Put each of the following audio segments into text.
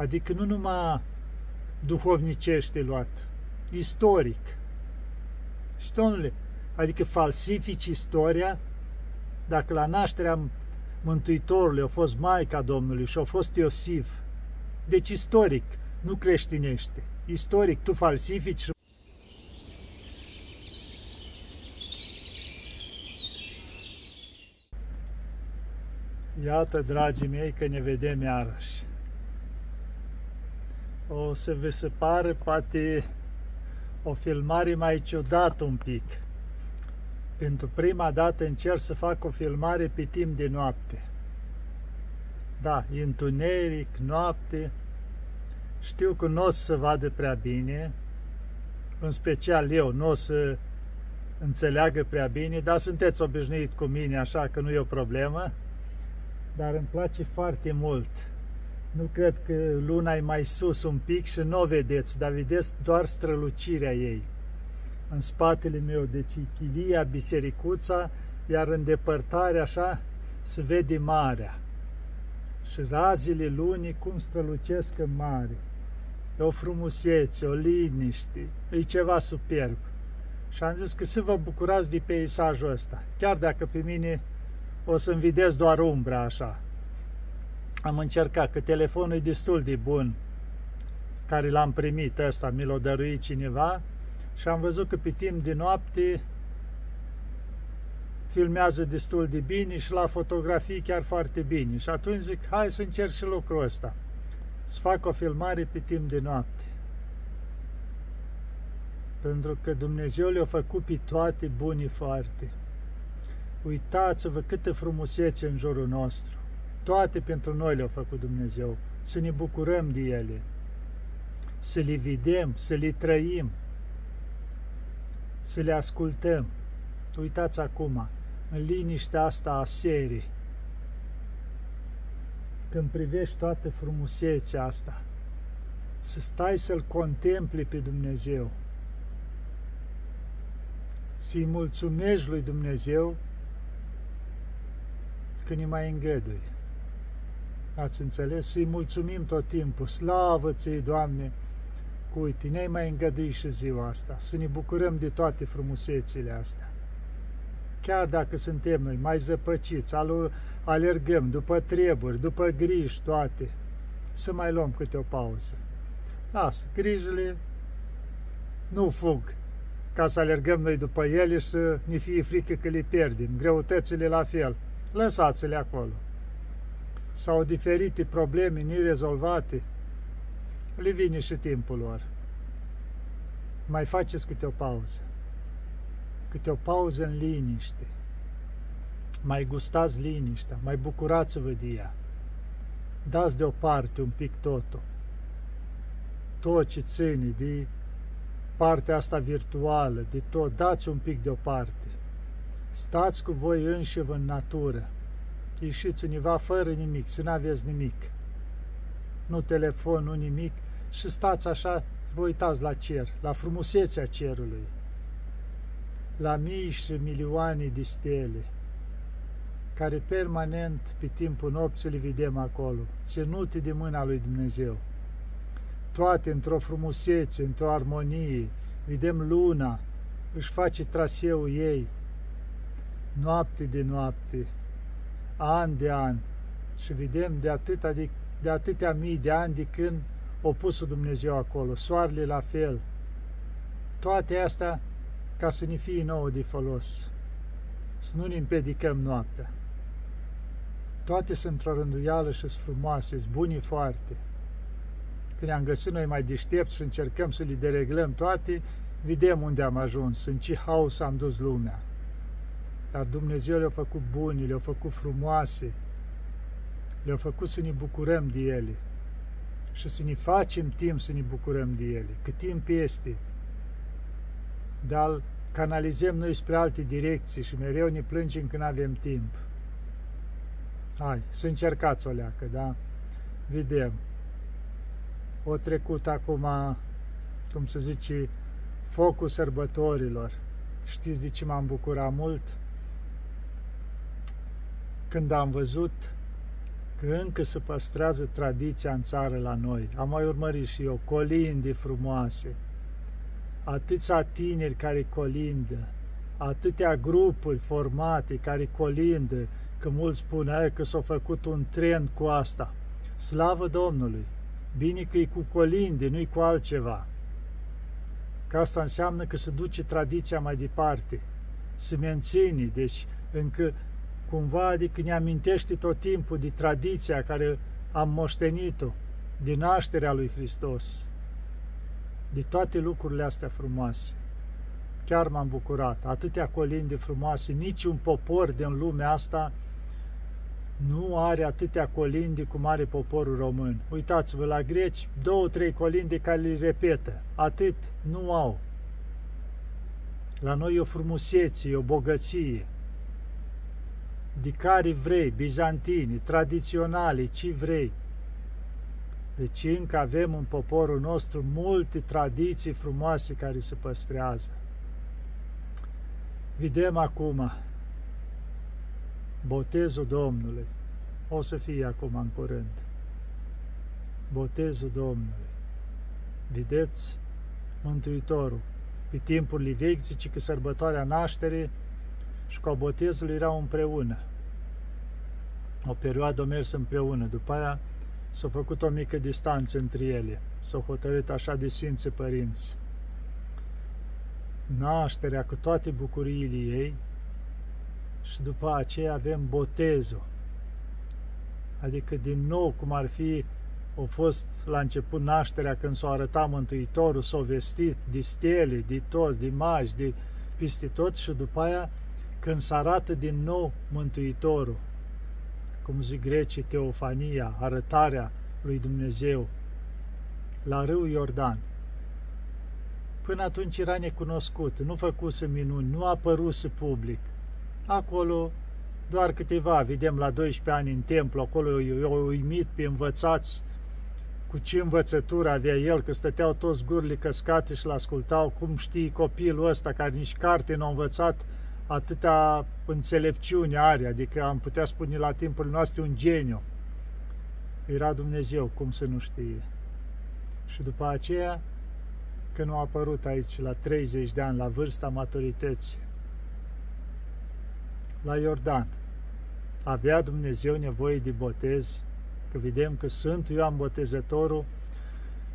Adică nu numai duhovnicește luat, istoric. Și, domnule, adică falsifici istoria, dacă la nașterea Mântuitorului a fost Maica Domnului și a fost Iosif, deci istoric, nu creștinește. Istoric, tu falsifici Iată, dragii mei, că ne vedem iarăși. O să vă se pare poate o filmare mai ciudată un pic. Pentru prima dată încerc să fac o filmare pe timp de noapte. Da, e întuneric, noapte. Știu că nu o să se vadă prea bine, în special eu, nu o să înțeleagă prea bine, dar sunteți obișnuit cu mine, așa că nu e o problemă dar îmi place foarte mult. Nu cred că luna e mai sus un pic și nu o vedeți, dar vedeți doar strălucirea ei. În spatele meu, deci chilia, bisericuța, iar în depărtare așa se vede marea. Și razile lunii cum strălucesc în mare. E o frumusețe, o liniște, e ceva superb. Și am zis că să vă bucurați de peisajul ăsta, chiar dacă pe mine o să-mi vedeți doar umbra așa. Am încercat, că telefonul e destul de bun, care l-am primit ăsta, mi l-a dăruit cineva și am văzut că pe timp de noapte filmează destul de bine și la fotografii chiar foarte bine. Și atunci zic, hai să încerc și lucrul ăsta. Să fac o filmare pe timp de noapte. Pentru că Dumnezeu le-a făcut pe toate buni foarte. Uitați-vă câtă frumusețe în jurul nostru. Toate pentru noi le-a făcut Dumnezeu. Să ne bucurăm de ele. Să le vedem, să le trăim. Să le ascultăm. Uitați acum, în liniștea asta a serii, când privești toată frumusețea asta, să stai să-L contempli pe Dumnezeu, să-i mulțumești lui Dumnezeu că ne mai îngăduie. Ați înțeles? Să-i mulțumim tot timpul. Slavă ți Doamne! Cu uite, ne-ai mai îngăduit și ziua asta. Să ne bucurăm de toate frumusețile astea. Chiar dacă suntem noi mai zăpăciți, alergăm după treburi, după griji toate, să mai luăm câte o pauză. Lasă, grijile nu fug ca să alergăm noi după ele și să ne fie frică că le pierdem. Greutățile la fel lăsați-le acolo. Sau diferite probleme nerezolvate, le vine și timpul lor. Mai faceți câte o pauză. Câte o pauză în liniște. Mai gustați liniștea, mai bucurați-vă de ea. Dați deoparte un pic totul. Tot ce ține de partea asta virtuală, de tot, dați un pic deoparte Stați cu voi înși în natură. Ieșiți univa fără nimic, să nu aveți nimic. Nu telefon, nu nimic. Și stați așa, vă uitați la cer, la frumusețea cerului. La mii și milioane de stele, care permanent pe timpul nopții le vedem acolo, ținute de mâna lui Dumnezeu. Toate într-o frumusețe, într-o armonie. Vedem luna, își face traseul ei, noapte de noapte, an de an, și vedem de, atâta de, de atâtea mii de ani de când a pus Dumnezeu acolo, soarele la fel. Toate astea ca să ne fie nouă de folos, să nu ne împedicăm noaptea. Toate sunt într-o rânduială și sunt frumoase, sunt bune foarte. Când ne-am găsit noi mai deștepți și încercăm să le dereglăm toate, vedem unde am ajuns, în ce haos am dus lumea. Dar Dumnezeu le-a făcut buni, le-a făcut frumoase, le-a făcut să ne bucurăm de ele și să ne facem timp să ne bucurăm de ele, cât timp este. Dar canalizăm noi spre alte direcții și mereu ne plângem când avem timp. Hai, să încercați o leacă, da? Vedem. O trecut acum, cum să zice, focul sărbătorilor. Știți de ce m-am bucurat mult? Când am văzut că încă se păstrează tradiția în țară la noi. Am mai urmărit și eu colinde frumoase, atâția tineri care colindă, atâtea grupuri formate care colindă, că mulți spun că s-a făcut un trend cu asta. Slavă Domnului! Bine că e cu colinde, nu-i cu altceva. Că asta înseamnă că se duce tradiția mai departe, se menține, deci încă cumva, adică ne amintește tot timpul de tradiția care am moștenit-o, din nașterea lui Hristos, de toate lucrurile astea frumoase. Chiar m-am bucurat, atâtea colinde frumoase, niciun popor din lumea asta nu are atâtea colinde cum are poporul român. Uitați-vă la greci, două, trei colinde care le repetă. Atât nu au. La noi e o frumusețe, e o bogăție. De care vrei, bizantini, tradiționali, ce vrei. Deci încă avem în poporul nostru multe tradiții frumoase care se păstrează. Vedem acum botezul Domnului. O să fie acum în curând. Botezul Domnului. Vedeți? Mântuitorul. Pe timpul vechi zice că sărbătoarea nașterii și cu botezul erau împreună. O perioadă o mers împreună. După aia s-a făcut o mică distanță între ele. S-au hotărât așa de Sfinții Părinți. Nașterea cu toate bucuriile ei și după aceea avem botezul. Adică din nou cum ar fi a fost la început nașterea când s-a arătat Mântuitorul, s-a vestit de stele, de toți, de magi, de peste tot și după aia când se arată din nou Mântuitorul, cum zic grecii, teofania, arătarea lui Dumnezeu, la râul Iordan. Până atunci era necunoscut, nu făcuse minuni, nu apăruse public. Acolo doar câteva, vedem la 12 ani în templu, acolo i-au uimit pe învățați cu ce învățătură avea el, că stăteau toți gurile căscate și l-ascultau, cum știi copilul ăsta care nici carte nu a învățat, atâta înțelepciune are, adică am putea spune la timpul nostru un geniu. Era Dumnezeu, cum să nu știe. Și după aceea, când a apărut aici la 30 de ani, la vârsta maturității, la Iordan, avea Dumnezeu nevoie de botez, că vedem că Sfântul Ioan Botezătorul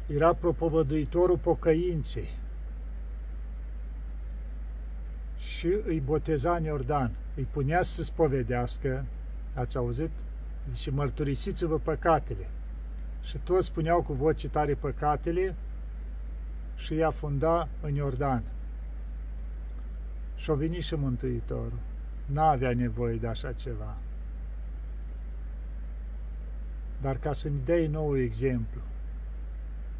era propovăduitorul pocăinței și îi boteza în Iordan, îi punea să spovedească, ați auzit? Zice, mărturisiți-vă păcatele. Și toți spuneau cu voce tare păcatele și îi afunda în Iordan. Și-a venit și Mântuitorul. N-avea nevoie de așa ceva. Dar ca să ne dea nou exemplu,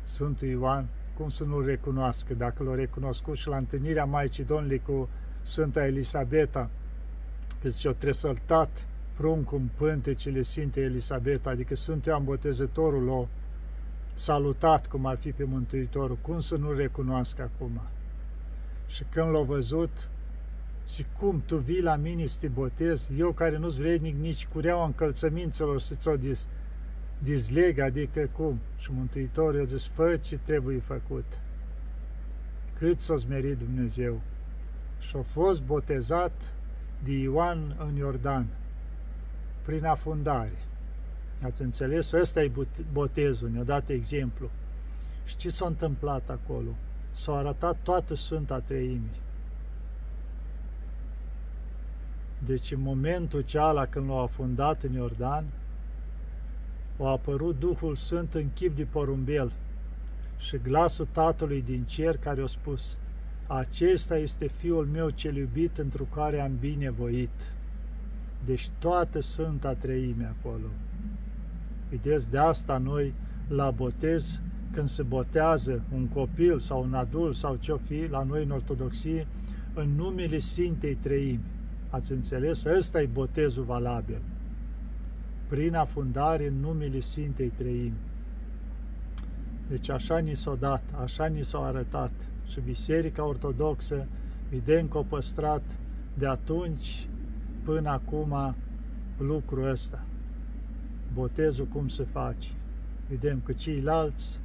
Sfântul Ioan, cum să nu-l recunoască, dacă l-a recunoscut și la întâlnirea Maicii Domnului cu Sfânta Elisabeta, că zice, o tresăltat pruncul în pântecele Sfintei Elisabeta, adică Sfântul Ioan Botezătorul l-a salutat cum ar fi pe Mântuitorul, cum să nu recunoască acum? Și când l-a văzut, și cum tu vii la mine să te botez, eu care nu-s vrednic nici cureaua încălțămințelor să ți-o dis, dizleg, adică cum? Și Mântuitorul a zis, fă ce trebuie făcut. Cât s-a smerit Dumnezeu. Și a fost botezat de Ioan în Iordan, prin afundare. Ați înțeles? Ăsta e botezul, ne-a dat exemplu. Și ce s-a întâmplat acolo? S-a arătat toată Sfânta Treimii. Deci în momentul ceala când l-au afundat în Iordan, a apărut Duhul Sfânt în chip de porumbel și glasul Tatălui din cer care a spus, Acesta este Fiul meu cel iubit întru care am binevoit. Deci toată Sfânta Treime acolo. Vedeți, de asta noi la botez, când se botează un copil sau un adult sau ce-o fi, la noi în Ortodoxie, în numele Sfintei Treimi. Ați înțeles? Ăsta e botezul valabil. Prin afundare în numele Sfintei Treimi. Deci așa ni s-a dat, așa ni s-a arătat. Și Biserica Ortodoxă, evident că a păstrat de atunci până acum lucrul ăsta. botezul cum se face. Vedem că ceilalți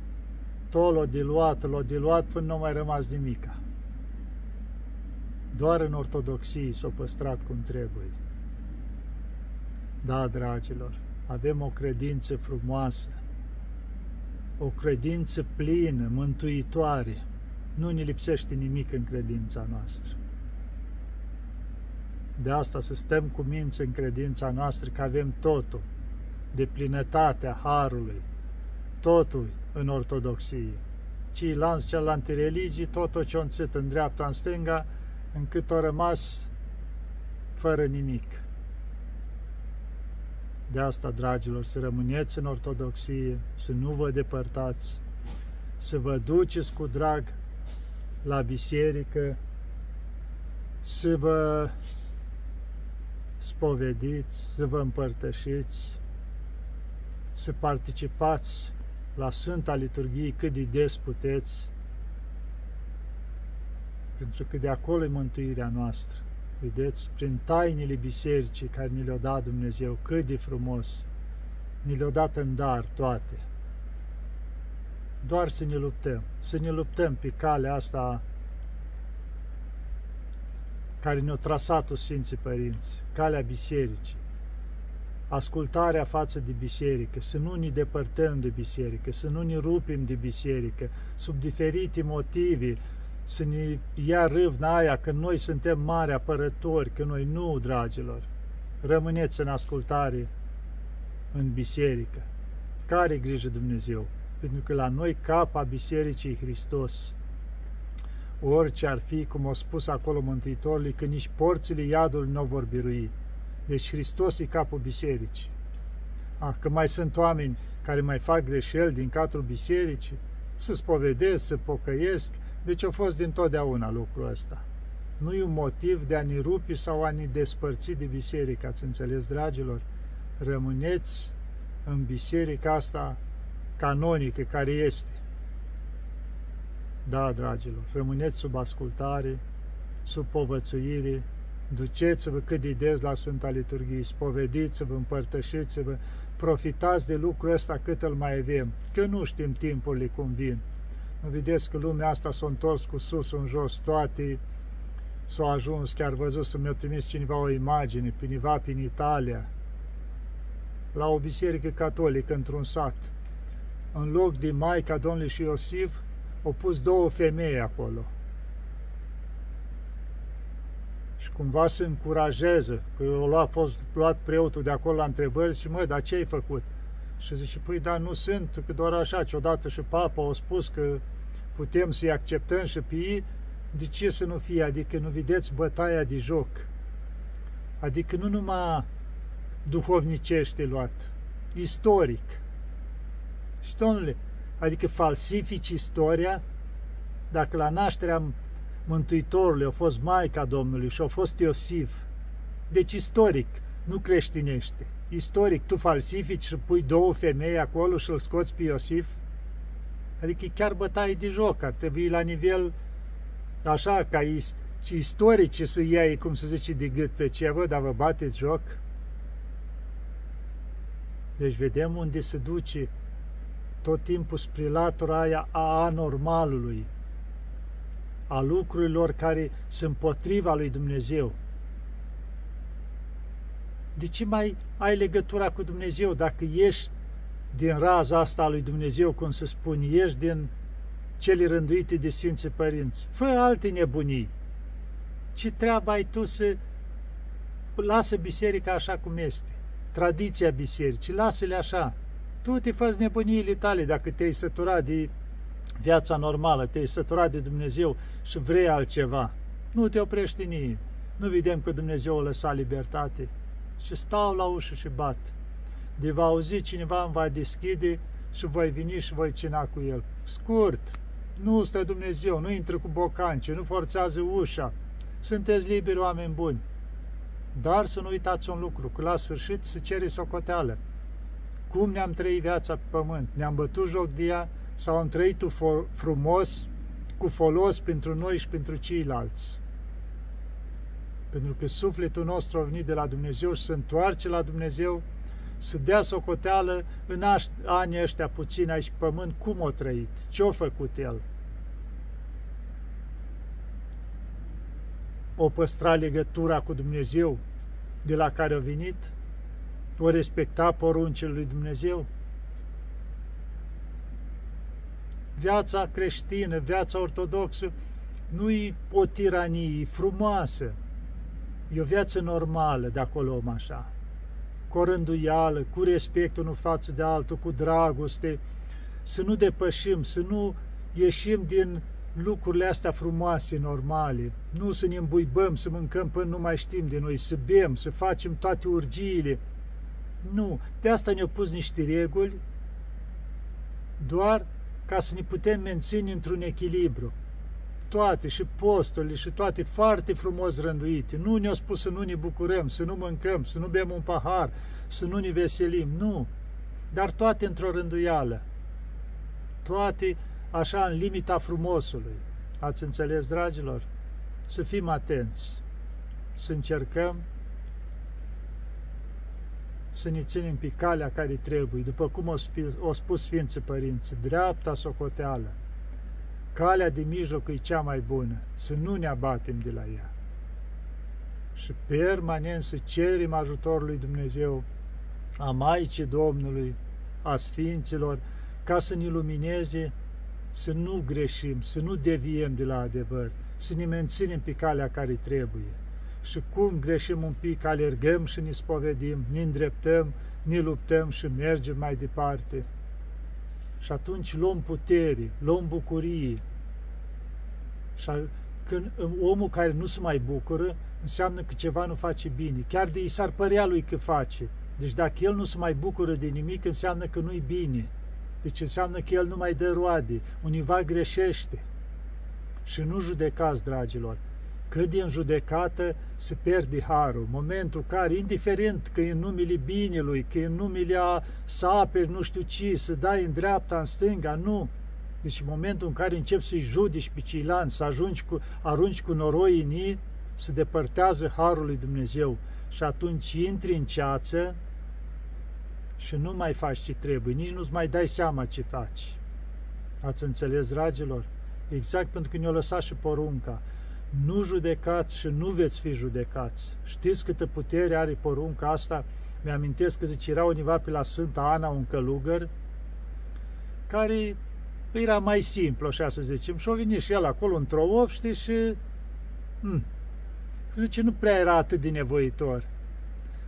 tot l-au diluat, l-au diluat până nu mai rămas nimica. Doar în ortodoxie s-au păstrat cum trebuie. Da, dragilor, avem o credință frumoasă, o credință plină, mântuitoare. Nu ne lipsește nimic în credința noastră. De asta să stăm cu minți în credința noastră că avem totul, de plinătatea Harului, totul în ortodoxie. Ceilalți celelalte religii, totul ce-o în dreapta, în stânga, încât au rămas fără nimic. De asta, dragilor, să rămâneți în ortodoxie, să nu vă depărtați, să vă duceți cu drag la biserică, să vă spovediți, să vă împărtășiți, să participați la Sfânta Liturghie cât de des puteți, pentru că de acolo e mântuirea noastră. Vedeți, prin tainele bisericii care ni le-a dat Dumnezeu, cât de frumos, ni le-a dat în dar toate. Doar să ne luptăm, să ne luptăm pe calea asta care ne-a trasat-o Sfinții Părinți, calea bisericii, ascultarea față de biserică, să nu ne depărtăm de biserică, să nu ne rupim de biserică, sub diferite motive, să ne ia râvna aia că noi suntem mari apărători, că noi nu, dragilor. Rămâneți în ascultare în biserică. Care grijă Dumnezeu? Pentru că la noi capa bisericii Hristos. Orice ar fi, cum a spus acolo Mântuitorului, că nici porțile iadului nu vor birui. Deci Hristos e capul bisericii. Ah, că mai sunt oameni care mai fac greșeli din cadrul bisericii, să spovedesc, să pocăiesc, deci a fost dintotdeauna lucrul ăsta. Nu e un motiv de a ne rupi sau a ne despărți de biserică, ați înțeles, dragilor? Rămâneți în biserica asta canonică care este. Da, dragilor, rămâneți sub ascultare, sub povățuire, duceți-vă cât de des la Sfânta Liturghie, spovediți-vă, împărtășiți-vă, profitați de lucrul ăsta cât îl mai avem, că nu știm timpurile cum vin. Nu vedeți că lumea asta s-a întors cu sus în jos, toate s-au ajuns, chiar văzut să mi-a trimis cineva o imagine, piniva prin Italia, la o biserică catolică într-un sat. În loc de Maica Domnului și Iosif, au pus două femei acolo. Și cumva se încurajeze, că a fost luat preotul de acolo la întrebări și mă, dar ce ai făcut? Și zice, păi, dar nu sunt, că doar așa, ciodată și papa au spus că putem să-i acceptăm și pe ei, de ce să nu fie? Adică nu vedeți bătaia de joc. Adică nu numai duhovnicește luat, istoric. Și, domnule, adică falsifici istoria, dacă la nașterea Mântuitorului a fost Maica Domnului și a fost Iosif, deci istoric, nu creștinește istoric, tu falsifici și pui două femei acolo și îl scoți pe Iosif? Adică e chiar bătaie de joc, ar trebui la nivel așa, ca is, și istorici să iei, cum să zice, de gât pe ce, vă, dar vă bateți joc? Deci vedem unde se duce tot timpul spre latura aia a anormalului, a lucrurilor care sunt potriva lui Dumnezeu de ce mai ai legătura cu Dumnezeu dacă ești din raza asta a lui Dumnezeu, cum se spune, ești din cele rânduite de Sfinții Părinți. Fă alte nebunii. Ce treabă ai tu să lasă biserica așa cum este? Tradiția bisericii, lasă-le așa. Tu te faci nebuniile tale dacă te-ai săturat de viața normală, te-ai săturat de Dumnezeu și vrei altceva. Nu te oprești nimeni. Nu vedem că Dumnezeu a lăsat libertate și stau la ușă și bat. De va auzi cineva îmi va deschide și voi veni și voi cina cu el. Scurt, nu stă Dumnezeu, nu intră cu bocanci, nu forțează ușa. Sunteți liberi, oameni buni. Dar să nu uitați un lucru, că la sfârșit se cere socoteală. Cum ne-am trăit viața pe pământ? Ne-am bătut joc de ea sau am trăit frumos, cu folos pentru noi și pentru ceilalți? Pentru că sufletul nostru a venit de la Dumnezeu și se întoarce la Dumnezeu să dea socoteală în anii ăștia puțini aici pământ, cum o trăit, ce a făcut el. O păstra legătura cu Dumnezeu de la care a venit, o respecta poruncile lui Dumnezeu. Viața creștină, viața ortodoxă, nu e o tiranie, e frumoasă. E o viață normală, de acolo om așa. Cu o rânduială, cu respect unul față de altul, cu dragoste, să nu depășim, să nu ieșim din lucrurile astea frumoase, normale, nu să ne îmbuibăm, să mâncăm până nu mai știm de noi, să bem, să facem toate urgiile. Nu, de asta ne-au pus niște reguli, doar ca să ne putem menține într-un echilibru. Toate, și postole, și toate foarte frumos rânduite. Nu ne-au spus să nu ne bucurăm, să nu mâncăm, să nu bem un pahar, să nu ne veselim, nu. Dar toate într-o rânduială. Toate așa în limita frumosului. Ați înțeles, dragilor? Să fim atenți, să încercăm să ne ținem pe calea care trebuie, după cum o, o spus Sfinții Părinți, dreapta socoteală. Calea de mijloc e cea mai bună, să nu ne abatem de la ea. Și permanent să cerem ajutorul lui Dumnezeu, a Maicii Domnului, a Sfinților, ca să ne lumineze să nu greșim, să nu deviem de la adevăr, să ne menținem pe calea care trebuie. Și cum greșim un pic, alergăm și ne spovedim, ne îndreptăm, ne luptăm și mergem mai departe. Și atunci luăm putere, luăm bucurie. Și când omul care nu se mai bucură, înseamnă că ceva nu face bine. Chiar de i s-ar părea lui că face. Deci dacă el nu se mai bucură de nimic, înseamnă că nu-i bine. Deci înseamnă că el nu mai dă roade, univa greșește. Și nu judecați, dragilor. Cât din judecată se pierde harul. Momentul care, indiferent că e în numele binelui, că e în numele a să aperi nu știu ce, să dai în dreapta, în stânga, nu. Deci în momentul în care începi să-i judici pe ceilalți, să ajungi cu, arunci cu noroi în ei, se depărtează harul lui Dumnezeu. Și atunci intri în ceață, și nu mai faci ce trebuie, nici nu-ți mai dai seama ce faci. Ați înțeles, dragilor? Exact pentru că ne-a lăsat și porunca. Nu judecați și nu veți fi judecați. Știți câtă putere are porunca asta? Mi-amintesc că zice, era univa pe la Sfânta Ana, un călugăr, care era mai simplu, așa să zicem, și-a venit și el acolo într-o obște și... Hmm, zice, nu prea era atât de nevoitor.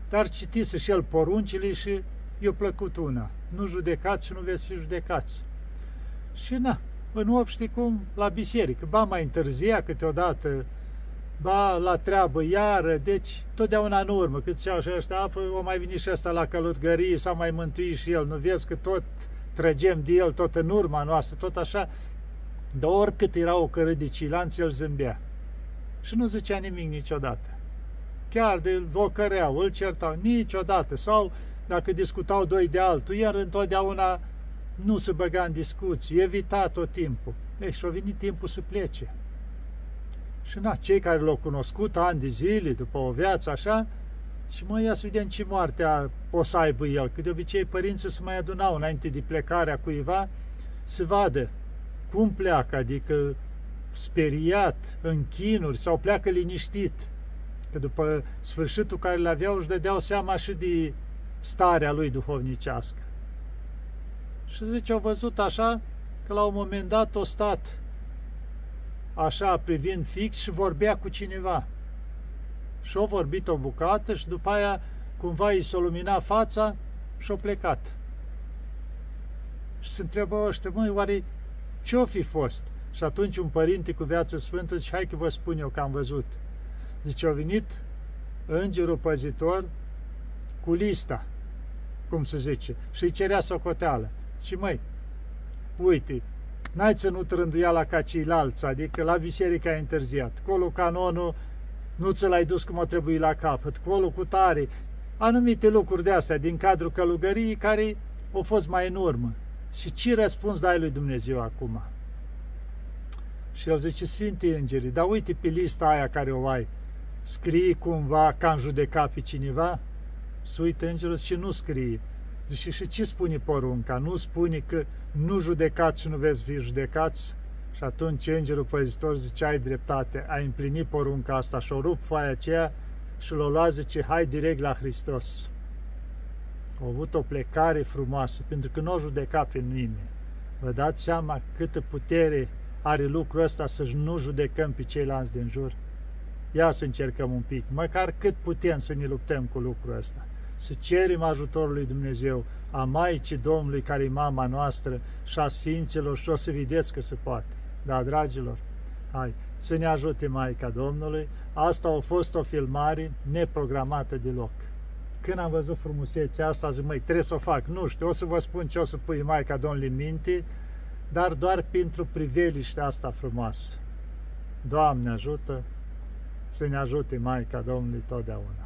Dar citise și el poruncile și i-a plăcut una. Nu judecați și nu veți fi judecați. Și na, în 8 știi cum, la biserică, ba mai întârzia câteodată, ba la treabă iară, deci totdeauna în urmă, cât și așa ăștia, o mai veni și ăsta la călătgărie, s-a mai mântuit și el, nu vezi că tot trăgem de el, tot în urma noastră, tot așa, de oricât era o cără de cilanți, el zâmbea. Și nu zicea nimic niciodată. Chiar de o căreau, îl certau niciodată. Sau dacă discutau doi de altul, iar întotdeauna nu se băga în discuții, evita tot timpul. Ei, și-a venit timpul să plece. Și na, cei care l-au cunoscut ani de zile, după o viață așa, și mă ia să vedem ce moarte o să aibă el, că de obicei părinții se mai adunau înainte de plecarea cuiva să vadă cum pleacă, adică speriat, în chinuri sau pleacă liniștit. Că după sfârșitul care le aveau își dădeau seama și de starea lui duhovnicească. Și zice, au văzut așa că la un moment dat o stat așa privind fix și vorbea cu cineva. Și au vorbit o bucată și după aia cumva îi s-a luminat fața și a plecat. Și se întrebă ăștia, măi, oare ce-o fi fost? Și atunci un părinte cu viață sfântă zice, hai că vă spun eu că am văzut. Zice, a venit îngerul păzitor cu lista cum se zice, și îi cerea socoteală. Și măi, uite, n-ai ținut rânduiala ca ceilalți, adică la biserică ai întârziat, colo canonul nu ți l-ai dus cum o trebuie la capăt, colo cu tare, anumite lucruri de astea din cadrul călugăriei care au fost mai în urmă. Și ce răspuns dai lui Dumnezeu acum? Și el zice, Sfinte Îngeri, dar uite pe lista aia care o ai, scrii cumva că am judecat pe cineva? să uită îngerul și nu scrie. Zice, și ce spune porunca? Nu spune că nu judecați și nu veți fi judecați? Și atunci îngerul păzitor zice, ai dreptate, ai împlinit porunca asta și o rup foaia aceea și l-o lua, zice, hai direct la Hristos. A avut o plecare frumoasă, pentru că nu o judeca pe nimeni. Vă dați seama câtă putere are lucrul ăsta să nu judecăm pe ceilalți din jur? Ia să încercăm un pic, măcar cât putem să ne luptăm cu lucrul ăsta. Să cerem ajutorul lui Dumnezeu, a Maicii Domnului, care e mama noastră, și a Sfinților, și o să vedeți că se poate. Da, dragilor, hai, să ne ajute Maica Domnului. Asta a fost o filmare neprogramată deloc. Când am văzut frumusețea asta, zic, măi, trebuie să o fac. Nu știu, o să vă spun ce o să pui Maica Domnului în minte, dar doar pentru priveliștea asta frumoasă. Doamne ajută să ne ajute Maica Domnului totdeauna.